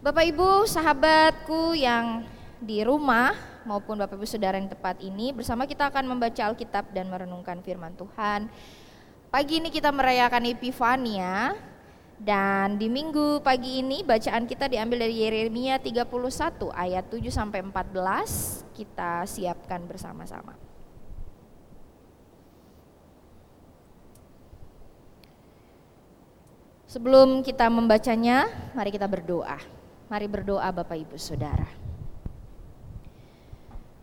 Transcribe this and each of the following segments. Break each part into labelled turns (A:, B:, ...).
A: Bapak Ibu, sahabatku yang di rumah maupun Bapak Ibu Saudara yang tepat ini bersama kita akan membaca Alkitab dan merenungkan firman Tuhan. Pagi ini kita merayakan Epifania dan di minggu pagi ini bacaan kita diambil dari Yeremia 31 ayat 7 sampai 14. Kita siapkan bersama-sama. Sebelum kita membacanya, mari kita berdoa. Mari berdoa Bapak Ibu Saudara.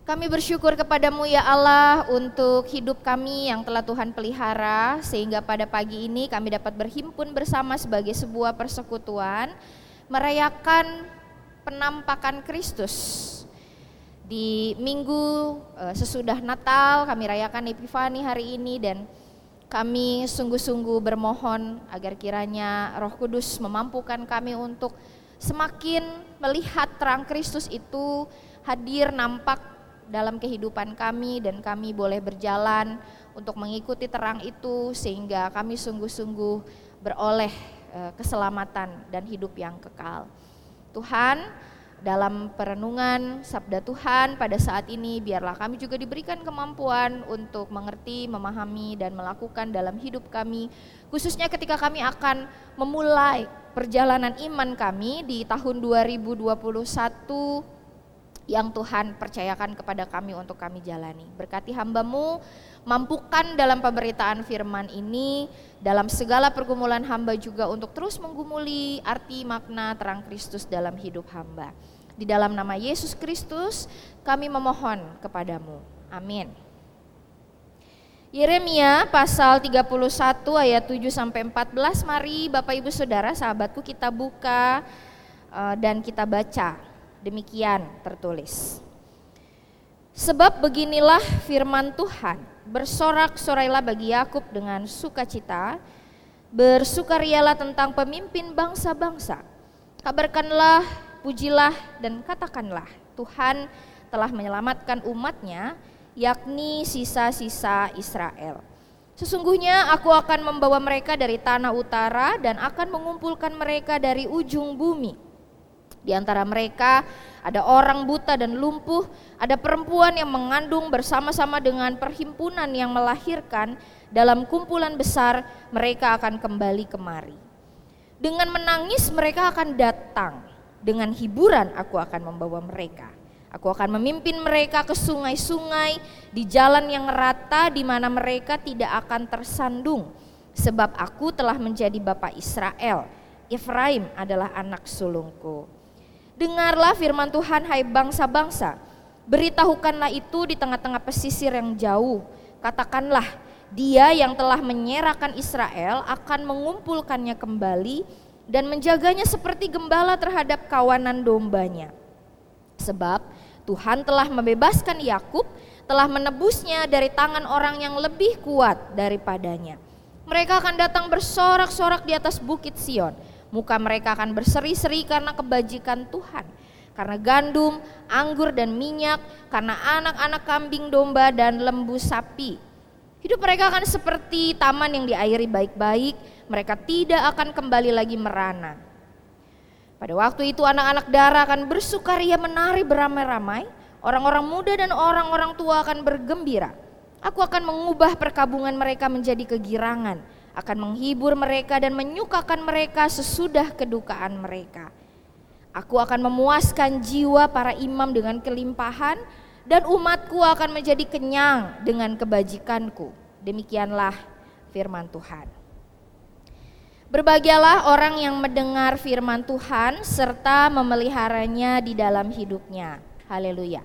A: Kami bersyukur kepadamu ya Allah untuk hidup kami yang telah Tuhan pelihara sehingga pada pagi ini kami dapat berhimpun bersama sebagai sebuah persekutuan merayakan penampakan Kristus. Di minggu eh, sesudah Natal kami rayakan Epifani hari ini dan kami sungguh-sungguh bermohon agar kiranya Roh Kudus memampukan kami untuk semakin melihat terang Kristus itu hadir nampak dalam kehidupan kami dan kami boleh berjalan untuk mengikuti terang itu sehingga kami sungguh-sungguh beroleh eh, keselamatan dan hidup yang kekal. Tuhan, dalam perenungan sabda Tuhan pada saat ini biarlah kami juga diberikan kemampuan untuk mengerti, memahami dan melakukan dalam hidup kami khususnya ketika kami akan memulai perjalanan iman kami di tahun 2021 yang Tuhan percayakan kepada kami untuk kami jalani. Berkati hambamu, mampukan dalam pemberitaan firman ini, dalam segala pergumulan hamba juga untuk terus menggumuli arti makna terang Kristus dalam hidup hamba. Di dalam nama Yesus Kristus kami memohon kepadamu. Amin. Yeremia pasal 31 ayat 7 sampai 14 mari Bapak Ibu Saudara sahabatku kita buka eh, dan kita baca Demikian tertulis. Sebab beginilah firman Tuhan, bersorak-sorailah bagi Yakub dengan sukacita, bersukarialah tentang pemimpin bangsa-bangsa. Kabarkanlah, pujilah dan katakanlah, Tuhan telah menyelamatkan umatnya, yakni sisa-sisa Israel. Sesungguhnya aku akan membawa mereka dari tanah utara dan akan mengumpulkan mereka dari ujung bumi di antara mereka ada orang buta dan lumpuh, ada perempuan yang mengandung bersama-sama dengan perhimpunan yang melahirkan. Dalam kumpulan besar, mereka akan kembali kemari. Dengan menangis, mereka akan datang. Dengan hiburan, aku akan membawa mereka. Aku akan memimpin mereka ke sungai-sungai di jalan yang rata, di mana mereka tidak akan tersandung, sebab aku telah menjadi bapak Israel. Efraim adalah anak sulungku. Dengarlah firman Tuhan hai bangsa-bangsa. Beritahukanlah itu di tengah-tengah pesisir yang jauh. Katakanlah, dia yang telah menyerahkan Israel akan mengumpulkannya kembali dan menjaganya seperti gembala terhadap kawanan dombanya. Sebab Tuhan telah membebaskan Yakub, telah menebusnya dari tangan orang yang lebih kuat daripadanya. Mereka akan datang bersorak-sorak di atas bukit Sion Muka mereka akan berseri-seri karena kebajikan Tuhan. Karena gandum, anggur dan minyak, karena anak-anak kambing domba dan lembu sapi. Hidup mereka akan seperti taman yang diairi baik-baik, mereka tidak akan kembali lagi merana. Pada waktu itu anak-anak darah akan bersukaria menari beramai-ramai, orang-orang muda dan orang-orang tua akan bergembira. Aku akan mengubah perkabungan mereka menjadi kegirangan akan menghibur mereka dan menyukakan mereka sesudah kedukaan mereka. Aku akan memuaskan jiwa para imam dengan kelimpahan dan umatku akan menjadi kenyang dengan kebajikanku. Demikianlah firman Tuhan. Berbahagialah orang yang mendengar firman Tuhan serta memeliharanya di dalam hidupnya. Haleluya.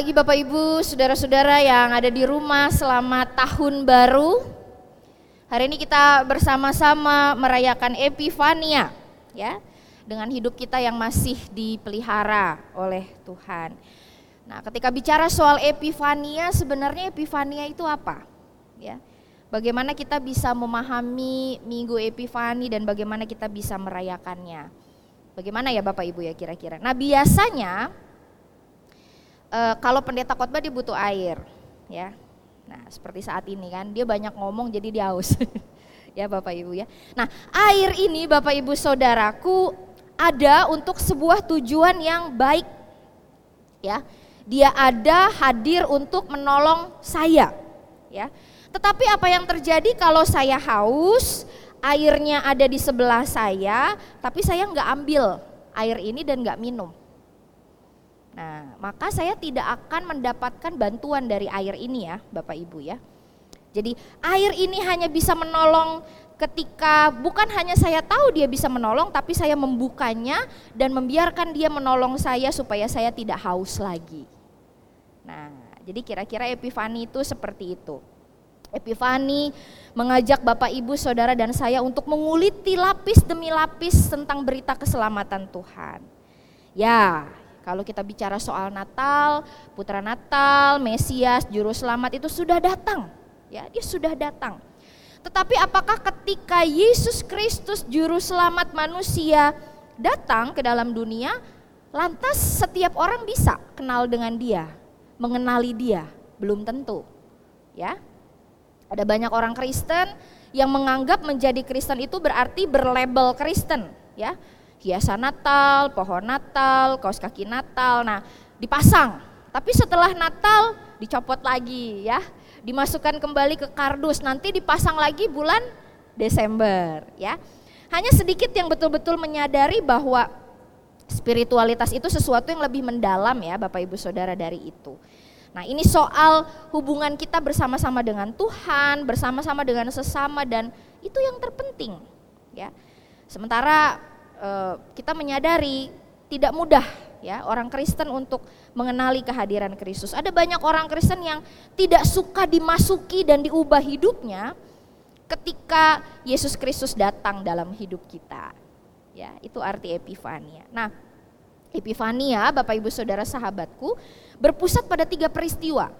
A: Pagi Bapak Ibu, saudara-saudara yang ada di rumah, selamat tahun baru. Hari ini kita bersama-sama merayakan Epifania ya. Dengan hidup kita yang masih dipelihara oleh Tuhan. Nah, ketika bicara soal Epifania, sebenarnya Epifania itu apa? Ya. Bagaimana kita bisa memahami Minggu Epifani dan bagaimana kita bisa merayakannya. Bagaimana ya Bapak Ibu ya kira-kira. Nah biasanya e, kalau pendeta khotbah dia butuh air ya. Nah seperti saat ini kan dia banyak ngomong jadi dia haus. ya Bapak Ibu ya. Nah air ini Bapak Ibu Saudaraku ada untuk sebuah tujuan yang baik ya. Dia ada hadir untuk menolong saya ya tetapi apa yang terjadi kalau saya haus, airnya ada di sebelah saya, tapi saya nggak ambil air ini dan nggak minum. Nah, maka saya tidak akan mendapatkan bantuan dari air ini ya, Bapak Ibu ya. Jadi air ini hanya bisa menolong ketika bukan hanya saya tahu dia bisa menolong, tapi saya membukanya dan membiarkan dia menolong saya supaya saya tidak haus lagi. Nah, jadi kira-kira epifani itu seperti itu. Epifani mengajak Bapak Ibu, Saudara dan saya untuk menguliti lapis demi lapis tentang berita keselamatan Tuhan. Ya, kalau kita bicara soal Natal, putra Natal, Mesias, juru selamat itu sudah datang. Ya, dia sudah datang. Tetapi apakah ketika Yesus Kristus juru selamat manusia datang ke dalam dunia, lantas setiap orang bisa kenal dengan dia, mengenali dia? Belum tentu. Ya, ada banyak orang Kristen yang menganggap menjadi Kristen itu berarti berlabel Kristen, ya. Hiasan Natal, pohon Natal, kaos kaki Natal. Nah, dipasang. Tapi setelah Natal dicopot lagi ya. Dimasukkan kembali ke kardus, nanti dipasang lagi bulan Desember, ya. Hanya sedikit yang betul-betul menyadari bahwa spiritualitas itu sesuatu yang lebih mendalam ya Bapak Ibu Saudara dari itu. Nah, ini soal hubungan kita bersama-sama dengan Tuhan, bersama-sama dengan sesama dan itu yang terpenting, ya. Sementara eh, kita menyadari tidak mudah ya orang Kristen untuk mengenali kehadiran Kristus. Ada banyak orang Kristen yang tidak suka dimasuki dan diubah hidupnya ketika Yesus Kristus datang dalam hidup kita. Ya, itu arti epifania. Nah, epifania Bapak Ibu Saudara sahabatku berpusat pada tiga peristiwa.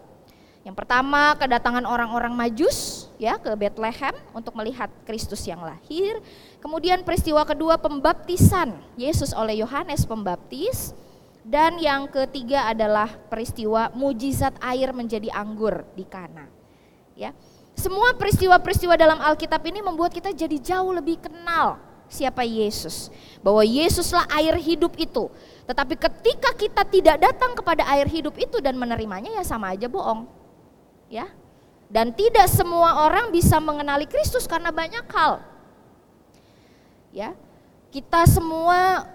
A: Yang pertama kedatangan orang-orang Majus ya ke Bethlehem untuk melihat Kristus yang lahir. Kemudian peristiwa kedua pembaptisan Yesus oleh Yohanes Pembaptis dan yang ketiga adalah peristiwa mujizat air menjadi anggur di Kana. Ya. Semua peristiwa-peristiwa dalam Alkitab ini membuat kita jadi jauh lebih kenal siapa Yesus. Bahwa Yesuslah air hidup itu. Tetapi ketika kita tidak datang kepada air hidup itu dan menerimanya ya sama aja bohong. Ya. Dan tidak semua orang bisa mengenali Kristus karena banyak hal. Ya. Kita semua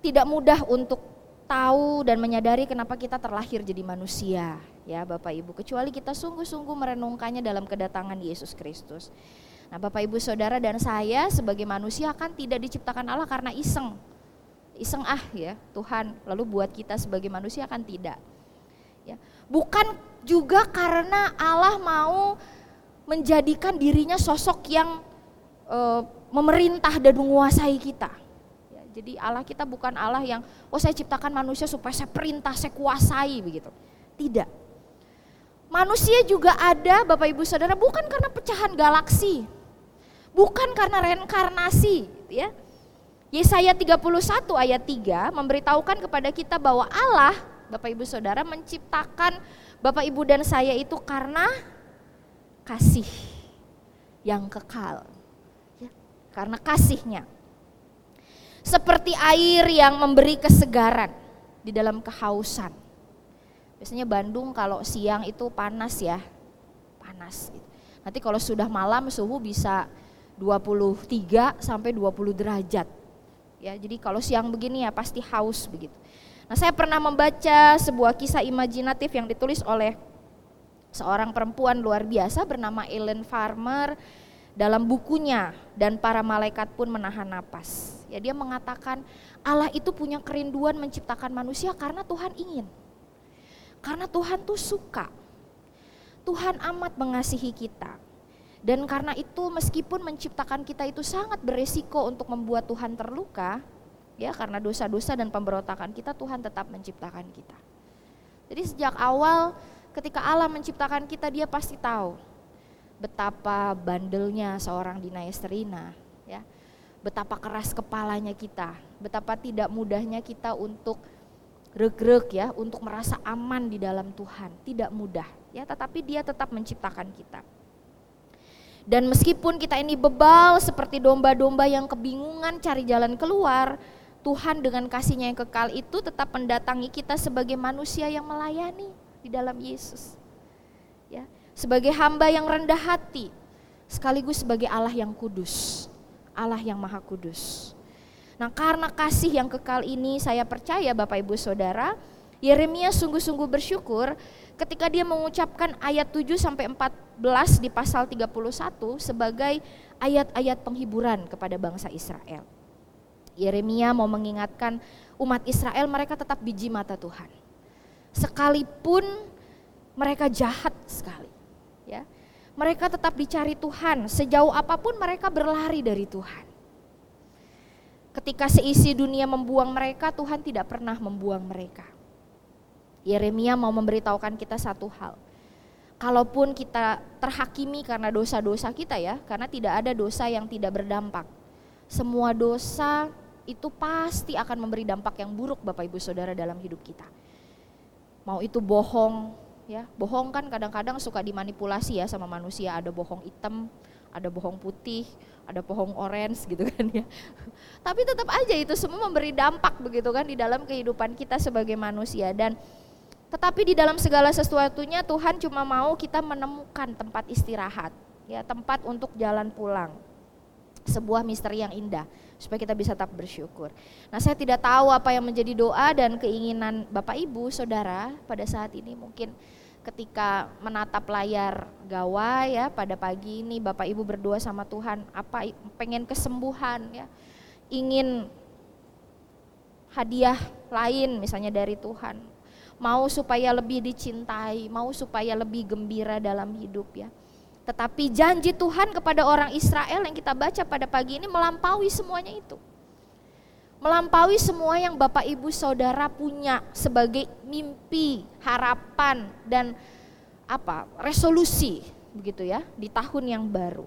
A: tidak mudah untuk tahu dan menyadari kenapa kita terlahir jadi manusia ya Bapak Ibu kecuali kita sungguh-sungguh merenungkannya dalam kedatangan Yesus Kristus. Nah Bapak Ibu Saudara dan saya sebagai manusia kan tidak diciptakan Allah karena iseng. Iseng ah ya Tuhan lalu buat kita sebagai manusia kan tidak. Ya. Bukan juga karena Allah mau menjadikan dirinya sosok yang e, memerintah dan menguasai kita. Ya, jadi Allah kita bukan Allah yang oh saya ciptakan manusia supaya saya perintah, saya kuasai begitu. Tidak. Manusia juga ada Bapak Ibu Saudara bukan karena pecahan galaksi, bukan karena reinkarnasi gitu ya. Yesaya 31 ayat 3 memberitahukan kepada kita bahwa Allah Bapak Ibu Saudara menciptakan Bapak Ibu dan saya itu karena kasih yang kekal. Ya, karena kasihnya. Seperti air yang memberi kesegaran di dalam kehausan. Biasanya Bandung kalau siang itu panas ya, panas. Gitu. Nanti kalau sudah malam suhu bisa 23 sampai 20 derajat. Ya, jadi kalau siang begini ya pasti haus begitu. Nah, saya pernah membaca sebuah kisah imajinatif yang ditulis oleh seorang perempuan luar biasa bernama Ellen Farmer dalam bukunya dan para malaikat pun menahan napas. Ya, dia mengatakan Allah itu punya kerinduan menciptakan manusia karena Tuhan ingin. Karena Tuhan tuh suka. Tuhan amat mengasihi kita. Dan karena itu meskipun menciptakan kita itu sangat beresiko untuk membuat Tuhan terluka, ya karena dosa-dosa dan pemberontakan kita Tuhan tetap menciptakan kita. Jadi sejak awal ketika Allah menciptakan kita dia pasti tahu betapa bandelnya seorang Dina Esterina, ya. Betapa keras kepalanya kita, betapa tidak mudahnya kita untuk reg-reg ya, untuk merasa aman di dalam Tuhan. Tidak mudah ya, tetapi Dia tetap menciptakan kita. Dan meskipun kita ini bebal seperti domba-domba yang kebingungan cari jalan keluar, Tuhan dengan kasihnya yang kekal itu tetap mendatangi kita sebagai manusia yang melayani di dalam Yesus. Ya, sebagai hamba yang rendah hati, sekaligus sebagai Allah yang kudus, Allah yang maha kudus. Nah, karena kasih yang kekal ini saya percaya Bapak Ibu Saudara, Yeremia sungguh-sungguh bersyukur ketika dia mengucapkan ayat 7 sampai 14 di pasal 31 sebagai ayat-ayat penghiburan kepada bangsa Israel. Yeremia mau mengingatkan umat Israel mereka tetap biji mata Tuhan. Sekalipun mereka jahat sekali, ya. Mereka tetap dicari Tuhan, sejauh apa pun mereka berlari dari Tuhan. Ketika seisi dunia membuang mereka, Tuhan tidak pernah membuang mereka. Yeremia mau memberitahukan kita satu hal. Kalaupun kita terhakimi karena dosa-dosa kita ya, karena tidak ada dosa yang tidak berdampak. Semua dosa itu pasti akan memberi dampak yang buruk Bapak Ibu Saudara dalam hidup kita. Mau itu bohong, ya bohong kan kadang-kadang suka dimanipulasi ya sama manusia. Ada bohong hitam, ada bohong putih, ada bohong orange gitu kan ya. Tapi tetap aja itu semua memberi dampak begitu kan di dalam kehidupan kita sebagai manusia dan tetapi di dalam segala sesuatunya Tuhan cuma mau kita menemukan tempat istirahat, ya tempat untuk jalan pulang. Sebuah misteri yang indah supaya kita bisa tetap bersyukur. Nah, saya tidak tahu apa yang menjadi doa dan keinginan Bapak Ibu, Saudara pada saat ini mungkin ketika menatap layar gawai ya pada pagi ini Bapak Ibu berdoa sama Tuhan apa pengen kesembuhan ya. Ingin hadiah lain misalnya dari Tuhan. Mau supaya lebih dicintai, mau supaya lebih gembira dalam hidup ya tetapi janji Tuhan kepada orang Israel yang kita baca pada pagi ini melampaui semuanya itu. Melampaui semua yang Bapak Ibu Saudara punya sebagai mimpi, harapan dan apa? resolusi begitu ya di tahun yang baru.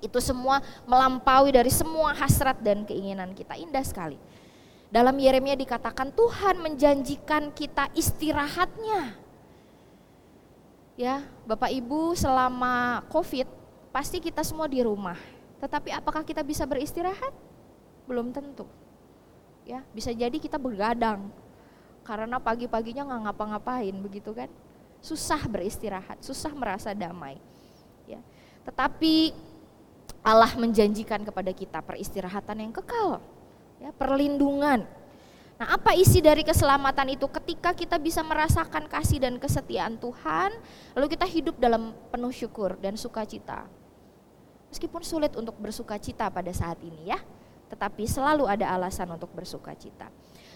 A: Itu semua melampaui dari semua hasrat dan keinginan kita. Indah sekali. Dalam Yeremia dikatakan Tuhan menjanjikan kita istirahatnya Ya, Bapak Ibu selama Covid pasti kita semua di rumah. Tetapi apakah kita bisa beristirahat? Belum tentu. Ya, bisa jadi kita bergadang karena pagi-paginya nggak ngapa-ngapain begitu kan. Susah beristirahat, susah merasa damai. Ya. Tetapi Allah menjanjikan kepada kita peristirahatan yang kekal, ya, perlindungan, Nah, apa isi dari keselamatan itu? Ketika kita bisa merasakan kasih dan kesetiaan Tuhan, lalu kita hidup dalam penuh syukur dan sukacita. Meskipun sulit untuk bersukacita pada saat ini ya, tetapi selalu ada alasan untuk bersukacita.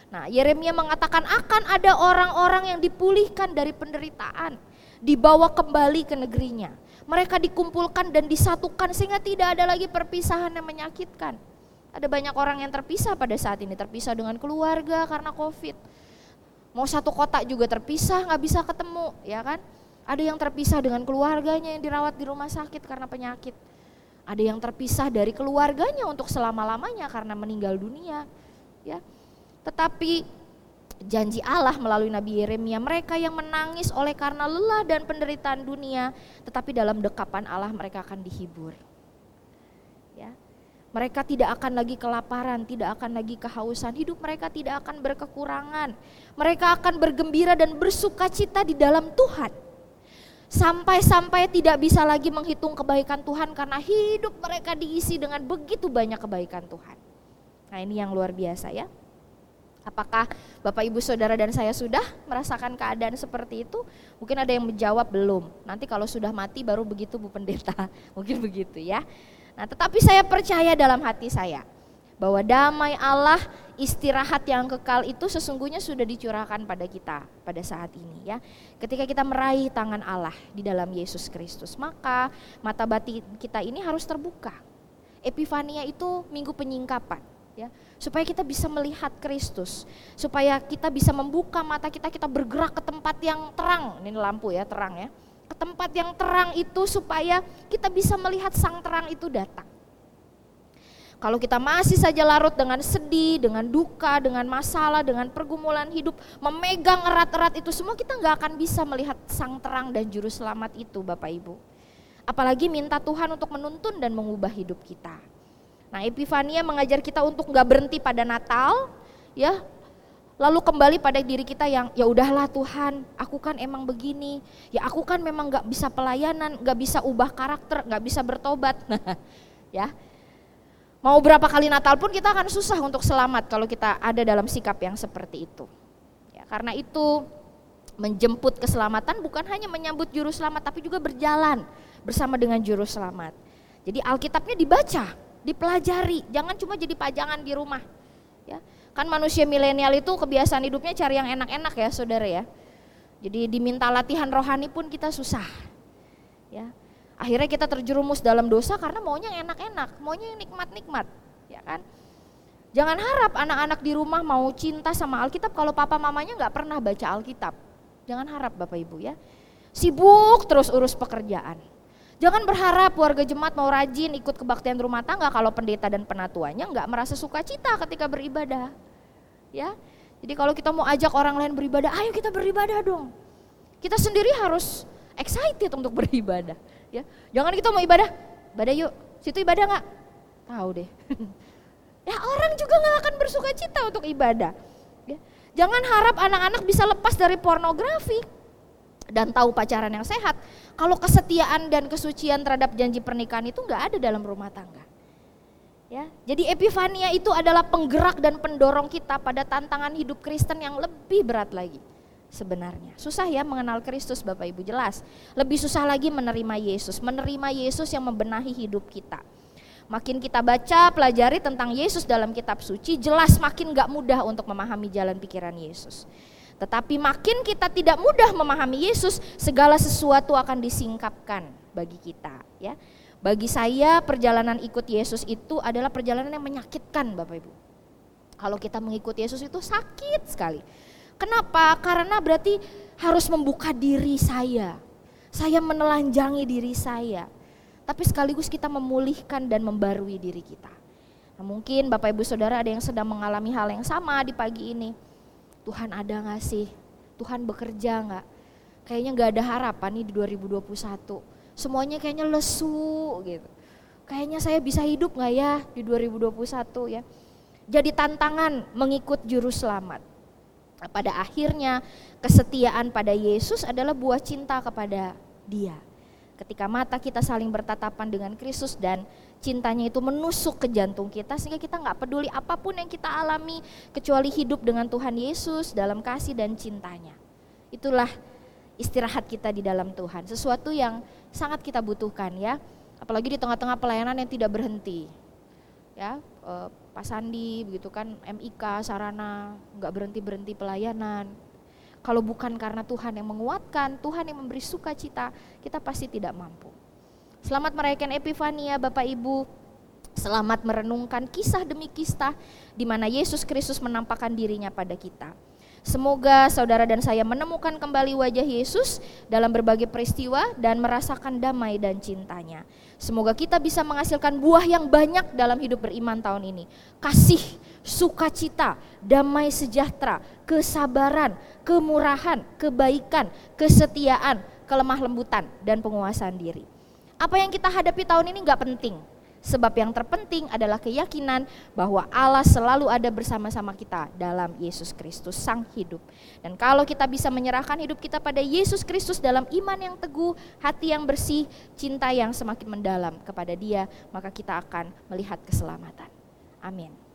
A: Nah, Yeremia mengatakan akan ada orang-orang yang dipulihkan dari penderitaan, dibawa kembali ke negerinya. Mereka dikumpulkan dan disatukan sehingga tidak ada lagi perpisahan yang menyakitkan ada banyak orang yang terpisah pada saat ini, terpisah dengan keluarga karena COVID. Mau satu kota juga terpisah, nggak bisa ketemu, ya kan? Ada yang terpisah dengan keluarganya yang dirawat di rumah sakit karena penyakit. Ada yang terpisah dari keluarganya untuk selama-lamanya karena meninggal dunia, ya. Tetapi janji Allah melalui Nabi Yeremia, mereka yang menangis oleh karena lelah dan penderitaan dunia, tetapi dalam dekapan Allah mereka akan dihibur. Mereka tidak akan lagi kelaparan, tidak akan lagi kehausan. Hidup mereka tidak akan berkekurangan. Mereka akan bergembira dan bersuka cita di dalam Tuhan. Sampai-sampai tidak bisa lagi menghitung kebaikan Tuhan karena hidup mereka diisi dengan begitu banyak kebaikan Tuhan. Nah ini yang luar biasa ya. Apakah Bapak Ibu Saudara dan saya sudah merasakan keadaan seperti itu? Mungkin ada yang menjawab belum. Nanti kalau sudah mati baru begitu Bu Pendeta. Mungkin begitu ya. Nah, tetapi saya percaya dalam hati saya bahwa damai Allah, istirahat yang kekal itu sesungguhnya sudah dicurahkan pada kita pada saat ini ya. Ketika kita meraih tangan Allah di dalam Yesus Kristus, maka mata batin kita ini harus terbuka. Epifania itu minggu penyingkapan ya, supaya kita bisa melihat Kristus, supaya kita bisa membuka mata kita, kita bergerak ke tempat yang terang, ini lampu ya, terang ya, ke tempat yang terang itu supaya kita bisa melihat sang terang itu datang. Kalau kita masih saja larut dengan sedih, dengan duka, dengan masalah, dengan pergumulan hidup, memegang erat-erat itu semua, kita nggak akan bisa melihat sang terang dan juru selamat itu Bapak Ibu. Apalagi minta Tuhan untuk menuntun dan mengubah hidup kita. Nah Epifania mengajar kita untuk nggak berhenti pada Natal, ya lalu kembali pada diri kita yang ya udahlah Tuhan aku kan emang begini ya aku kan memang nggak bisa pelayanan nggak bisa ubah karakter nggak bisa bertobat ya Mau berapa kali Natal pun kita akan susah untuk selamat kalau kita ada dalam sikap yang seperti itu. Ya, karena itu menjemput keselamatan bukan hanya menyambut juru selamat tapi juga berjalan bersama dengan juru selamat. Jadi Alkitabnya dibaca, dipelajari, jangan cuma jadi pajangan di rumah. Ya, kan manusia milenial itu kebiasaan hidupnya cari yang enak-enak ya, Saudara ya. Jadi diminta latihan rohani pun kita susah. Ya, Akhirnya kita terjerumus dalam dosa karena maunya yang enak-enak, maunya yang nikmat-nikmat, ya kan? Jangan harap anak-anak di rumah mau cinta sama Alkitab kalau papa mamanya nggak pernah baca Alkitab. Jangan harap Bapak Ibu ya. Sibuk terus urus pekerjaan. Jangan berharap warga jemaat mau rajin ikut kebaktian rumah tangga kalau pendeta dan penatuanya nggak merasa sukacita ketika beribadah. Ya. Jadi kalau kita mau ajak orang lain beribadah, ayo kita beribadah dong. Kita sendiri harus excited untuk beribadah. Ya, jangan kita mau ibadah, ibadah yuk. Situ ibadah nggak? Tahu deh. ya orang juga nggak akan bersuka cita untuk ibadah. Ya. Jangan harap anak-anak bisa lepas dari pornografi dan tahu pacaran yang sehat. Kalau kesetiaan dan kesucian terhadap janji pernikahan itu nggak ada dalam rumah tangga. Ya, jadi epifania itu adalah penggerak dan pendorong kita pada tantangan hidup Kristen yang lebih berat lagi sebenarnya. Susah ya mengenal Kristus Bapak Ibu jelas. Lebih susah lagi menerima Yesus, menerima Yesus yang membenahi hidup kita. Makin kita baca, pelajari tentang Yesus dalam kitab suci, jelas makin gak mudah untuk memahami jalan pikiran Yesus. Tetapi makin kita tidak mudah memahami Yesus, segala sesuatu akan disingkapkan bagi kita. Ya, Bagi saya perjalanan ikut Yesus itu adalah perjalanan yang menyakitkan Bapak Ibu. Kalau kita mengikut Yesus itu sakit sekali Kenapa? Karena berarti harus membuka diri saya. Saya menelanjangi diri saya. Tapi sekaligus kita memulihkan dan membarui diri kita. Nah, mungkin Bapak Ibu Saudara ada yang sedang mengalami hal yang sama di pagi ini. Tuhan ada gak sih? Tuhan bekerja gak? Kayaknya gak ada harapan nih di 2021. Semuanya kayaknya lesu gitu. Kayaknya saya bisa hidup gak ya di 2021 ya. Jadi tantangan mengikut juru selamat pada akhirnya kesetiaan pada Yesus adalah buah cinta kepada Dia. Ketika mata kita saling bertatapan dengan Kristus dan cintanya itu menusuk ke jantung kita sehingga kita nggak peduli apa pun yang kita alami kecuali hidup dengan Tuhan Yesus dalam kasih dan cintanya. Itulah istirahat kita di dalam Tuhan, sesuatu yang sangat kita butuhkan ya. Apalagi di tengah-tengah pelayanan yang tidak berhenti. Ya, eh, Pak Sandi begitu kan MIK sarana nggak berhenti berhenti pelayanan. Kalau bukan karena Tuhan yang menguatkan Tuhan yang memberi sukacita kita pasti tidak mampu. Selamat merayakan Epifania Bapak Ibu. Selamat merenungkan kisah demi kisah di mana Yesus Kristus menampakkan dirinya pada kita Semoga saudara dan saya menemukan kembali wajah Yesus dalam berbagai peristiwa dan merasakan damai dan cintanya. Semoga kita bisa menghasilkan buah yang banyak dalam hidup beriman tahun ini. Kasih, sukacita, damai sejahtera, kesabaran, kemurahan, kebaikan, kesetiaan, kelemah lembutan, dan penguasaan diri. Apa yang kita hadapi tahun ini nggak penting, Sebab yang terpenting adalah keyakinan bahwa Allah selalu ada bersama-sama kita dalam Yesus Kristus Sang hidup. Dan kalau kita bisa menyerahkan hidup kita pada Yesus Kristus dalam iman yang teguh, hati yang bersih, cinta yang semakin mendalam kepada Dia, maka kita akan melihat keselamatan. Amin.